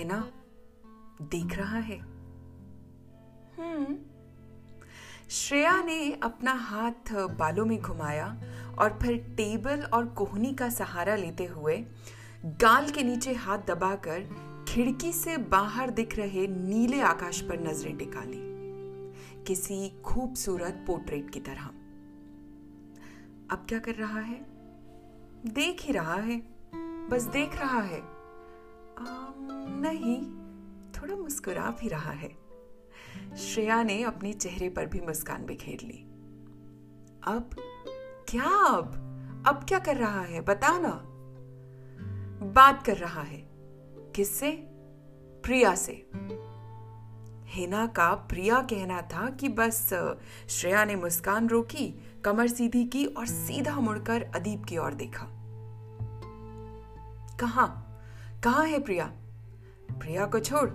है ना? देख रहा है। हम्म। श्रेया ने अपना हाथ बालों में घुमाया और फिर टेबल और कोहनी का सहारा लेते हुए गाल के नीचे हाथ दबाकर खिड़की से बाहर दिख रहे नीले आकाश पर नज़रें टिका ली किसी खूबसूरत पोर्ट्रेट की तरह। अब क्या कर रहा है? देख ही रहा है। बस देख रहा है। नहीं, थोड़ा मुस्कुरा भी रहा है। श्रेया ने अपने चेहरे पर भी मुस्कान बिखेर ली। अब, क्या अब? अब क्या कर रहा है? बता ना। बात कर रहा है। किससे? प्रिया से। हेना का प्रिया कहना था कि बस, श्रेया ने मुस्कान रोकी, कमर सीधी की और सीधा मुड़कर अदीप की ओर देखा। कहा? कहा है प्रिया? प्रिया को छोड़,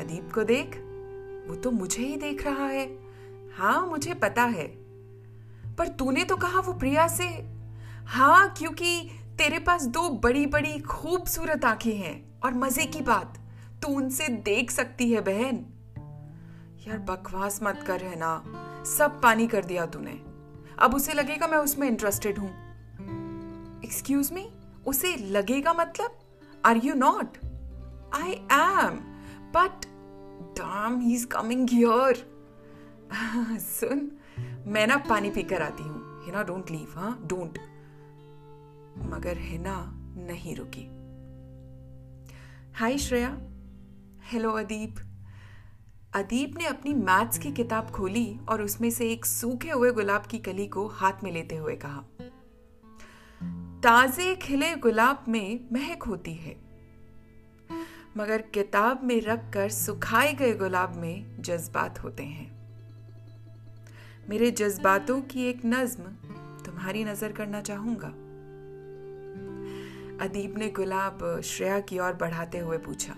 अदीप को देख। वो तो मुझे ही देख रहा है। हाँ मुझे पता है। पर तूने तो कहा वो प्रिया से हाँ क्योंकि तेरे पास दो बड़ी बड़ी खूबसूरत आँखें हैं और मज़े की बात। तू उनसे देख सकती है, बहन। यार, बकवास मत कर, है ना? सब पानी कर दिया तूने। अब उसे लगेगा मैं उसमें इंटरेस्टेड हूँ। एक्सक्यूज मी उसे लगेगा मतलब? You not I am but damn he is coming here सुन, मैं ना पानी पीकर आती हूँ। हिना डोंट लीव हाँ? डोंट मगर हिना नहीं रुकी। हाय श्रेया। हेलो अदीप अदीप ने अपनी मैथ्स की किताब खोली और उसमें से एक सूखे हुए गुलाब की कली को हाथ में लेते हुए कहा। ताजे खिले गुलाब में महक होती है। मगर किताब में रखकर सुखाए गए गुलाब में जज्बात होते हैं। मेरे जज्बातों की एक नज्म तुम्हारी नज़र करना चाहूँगा। अदीब ने गुलाब श्रेया की ओर बढ़ाते हुए पूछा,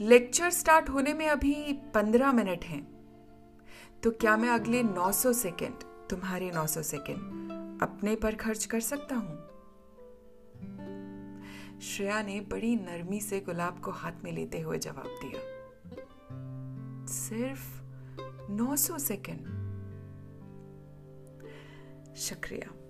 लेक्चर स्टार्ट होने में अभी पंद्रह मिनट हैं। तो क्या मैं अगले 900 सेकंड, तुम्हारे 900 सेकंड अपने पर खर्च कर सकता हूँ। श्रेया ने बड़ी नरमी से गुलाब को हाथ में लेते हुए जवाब दिया। सिर्फ़ 900 सेकेंड। शुक्रिया।